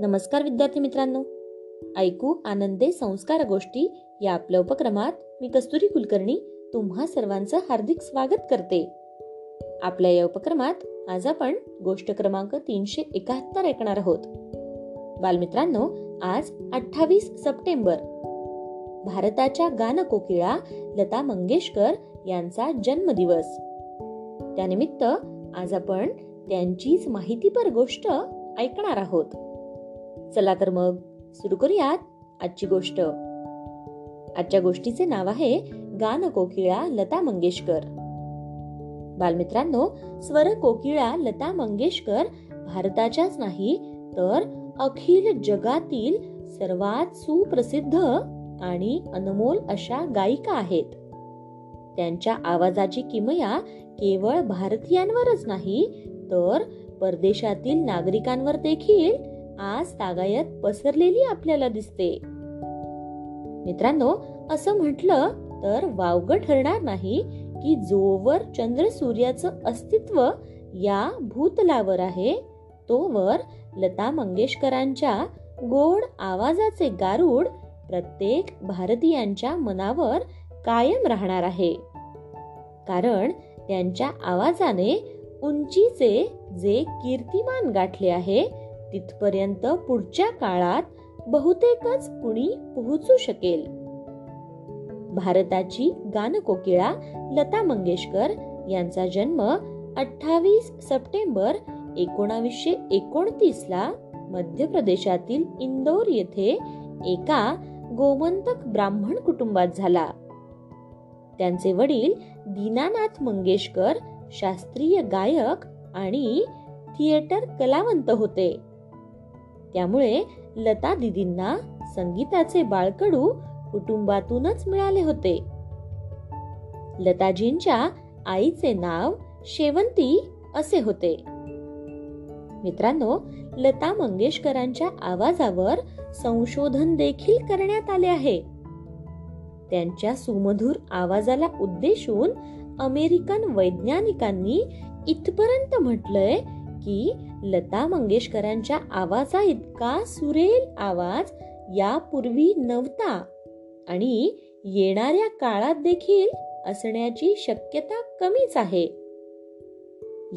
नमस्कार विद्यार्थी मित्रांनो. ऐकू आनंदे संस्कार गोष्टी या आपल्या उपक्रमात मी कस्तुरी कुलकर्णी तुम्हा सर्वांचं हार्दिक स्वागत करते. आपल्या या उपक्रमात आज आपण गोष्ट क्रमांक तीनशे एकाहत्तर ऐकणार आहोत. बालमित्रांनो आज अठ्ठावीस सप्टेंबर. भारताच्या गानकोकिळा लता मंगेशकर यांचा जन्मदिवस. त्यानिमित्त आज आपण त्यांचीच माहितीपर गोष्ट ऐकणार आहोत. चला तर मग सुरू करूयात आजची गोष्ट. आजच्या गोष्टीचे नाव आहे गान कोकिळा लता मंगेशकर. बालमित्रांनो स्वर कोकिळा लता मंगेशकर भारताच्याच नाही तर अखिल जगातील सर्वात सुप्रसिद्ध आणि अनमोल अशा गायिका आहेत. त्यांच्या आवाजाची किमया केवळ भारतीयांवरच नाही तर परदेशातील नागरिकांवर देखील आज तागायत पसरलेली आपल्याला दिसते. मित्रांनो असं म्हटलं तर वावग ठरणार नाही की जोवर चंद्र सूर्याचं अस्तित्व या भूतलावर आहे तोवर लता मंगेशकरांच्या गोड आवाजाचे गारुड प्रत्येक भारतीयांच्या मनावर कायम राहणार आहे. कारण त्यांच्या आवाजाने उंचीचे जे कीर्तिमान गाठले आहे तिथपर्यंत पुढच्या काळात बहुतेकच कुणी पोहोचू शकेल. भारताची गानकोकिळा लता मंगेशकर यांचा जन्म अठ्ठावीस सप्टेंबर एकोणावीसशे एकोणतीस ला मध्य प्रदेशातील इंदोर येथे एका गोमंतक ब्राह्मण कुटुंबात झाला. त्यांचे वडील दीनानाथ मंगेशकर शास्त्रीय गायक आणि थिएटर कलावंत होते. त्यामुळे लता दिदींना संगीताचे बाळकडू कुटुंबातूनच मिळाले होते. लताजींच्या आईचे नाव शेवंती असे होते. मित्रांनो लता मंगेशकरांच्या आवाजावर संशोधन देखील करण्यात आले आहे. त्यांच्या सुमधुर आवाजाला उद्देशून अमेरिकन वैज्ञानिकांनी इथपर्यंत म्हटलंय की लता मंगेशकरांच्या आवाजा इतका सुरेल आवाज यापूर्वी नव्हता. आणि येणाऱ्या काळात देखील असण्याची शक्यता कमीच आहे.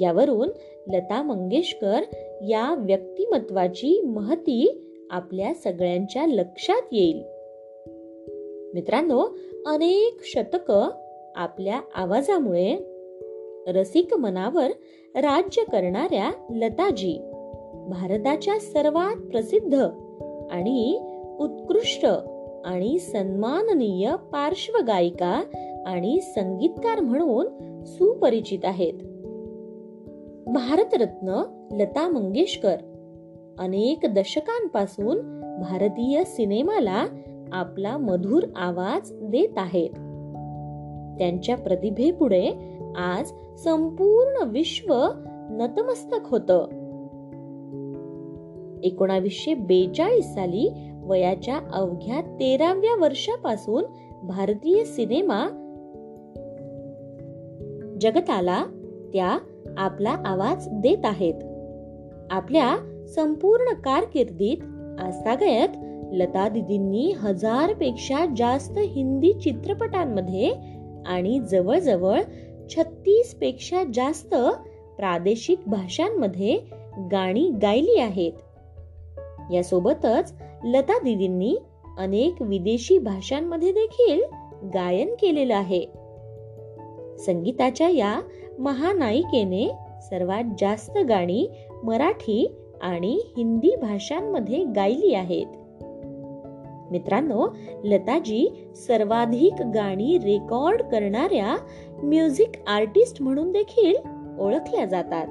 यावरून लता मंगेशकर या व्यक्तिमत्वाची महती आपल्या सगळ्यांच्या लक्षात येईल. मित्रांनो अनेक शतक आपल्या आवाजामुळे रसिक मनावर राज्य करणाऱ्या लताजी भारताच्या सर्वात प्रसिद्ध आणि उत्कृष्ट आणि सन्माननीय पार्श्वगायिका आणि संगीतकार म्हणून सुपरिचित आहेत. भारतरत्न लता मंगेशकर अनेक दशकांपासून भारतीय सिनेमाला आपला मधुर आवाज देत आहेत. त्यांच्या प्रतिभेपुढे आज संपूर्ण विश्व नतमस्तक होत. एकोणावीसशे बेचाळीस साली वयाच्या अवघ्या तेराव्या वर्षापासून भारतीय सिनेमा जगताला त्या आपला आवाज देत आहेत. आपल्या संपूर्ण कारकिर्दीत आजतागयत लता दिदींनी हजारपेक्षा जास्त हिंदी चित्रपटांमध्ये आणि जवळजवळ छत्तीसपेक्षा जास्त प्रादेशिक भाषांमध्ये गाणी गायली आहेत. यासोबतच लता दिदींनी अनेक विदेशी भाषांमध्ये देखील गायन केलेलं आहे. संगीताच्या या महानायिकेने सर्वात जास्त गाणी मराठी आणि हिंदी भाषांमध्ये गायली आहेत. मित्रांनो लताजी सर्वाधिक गाणी रेकॉर्ड करणाऱ्या म्युझिक आर्टिस्ट म्हणून देखील ओळखल्या जातात.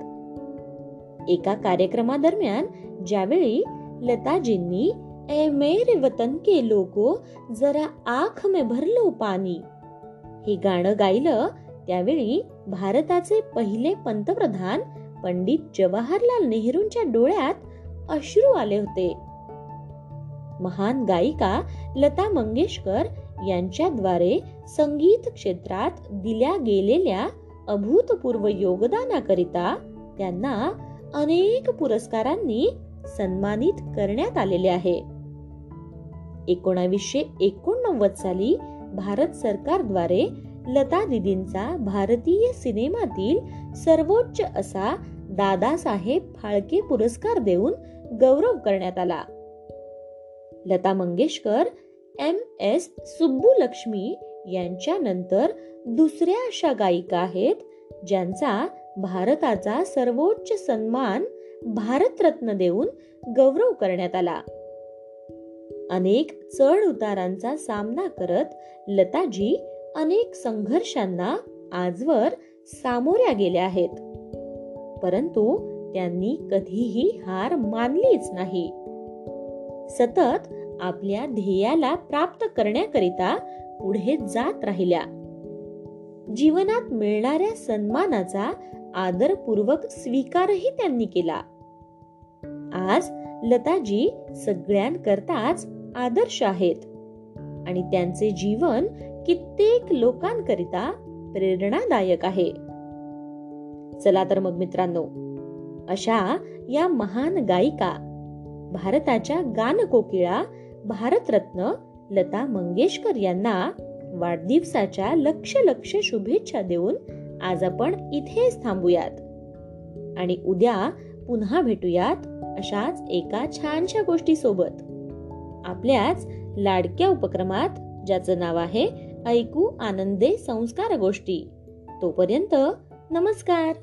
एका कार्यक्रमादरम्यान ज्यावेळी लताजींनी ए मेरे वतन के लोगो जरा आख में भरलो पाणी हे गाणं गायलं त्यावेळी भारताचे पहिले पंतप्रधान पंडित जवाहरलाल नेहरूंच्या डोळ्यात अश्रू आले होते. महान गायिका लता मंगेशकर यांच्याद्वारे संगीत क्षेत्रात दिल्या गेलेल्या अभूतपूर्व योगदानाकरिता त्यांना अनेक पुरस्कारांनी सन्मानित करण्यात आलेले आहे. एकोणावीसशे एकोणनव्वद साली भारत सरकारद्वारे लता दिदींचा भारतीय सिनेमातील सर्वोच्च असा दादासाहेब फाळके पुरस्कार देऊन गौरव करण्यात आला. लता मंगेशकर एम एस सुब्बुलक्ष्मी यांच्यानंतर दुसऱ्या अशा गायिका आहेत ज्यांचा भारताचा सर्वोच्च सन्मान भारतरत्न देऊन गौरव करण्यात आला. अनेक चढ उतारांचा सामना करत लताजी अनेक संघर्षांना आजवर सामोऱ्या गेल्या आहेत. परंतु त्यांनी कधीही हार मानलीच नाही. सतत आपल्या ध्येयाला प्राप्त करण्याकरिता पुढे जात राहिल्या. जीवनात मिळणाऱ्या सन्मानाचा आदरपूर्वक स्वीकारही त्यांनी केला. आज लताजी सगळ्यांकरताच आदर्श आहेत आणि त्यांचे जीवन कित्येक लोकांकरिता प्रेरणादायक आहे. चला तर मग मित्रांनो अशा या महान गायिका भारताच्या गानकोकिळा भारतरत्न लता मंगेशकर यांना वाढदिवसाच्या लक्ष लक्ष शुभेच्छा देऊन आज आपण इथेच थांबूयात. आणि उद्या पुन्हा भेटूयात अशाच एका छानशा गोष्टी सोबत आपल्याच लाडक्या उपक्रमात ज्याचं नाव आहे ऐकू आनंदे संस्कार गोष्टी. तोपर्यंत नमस्कार!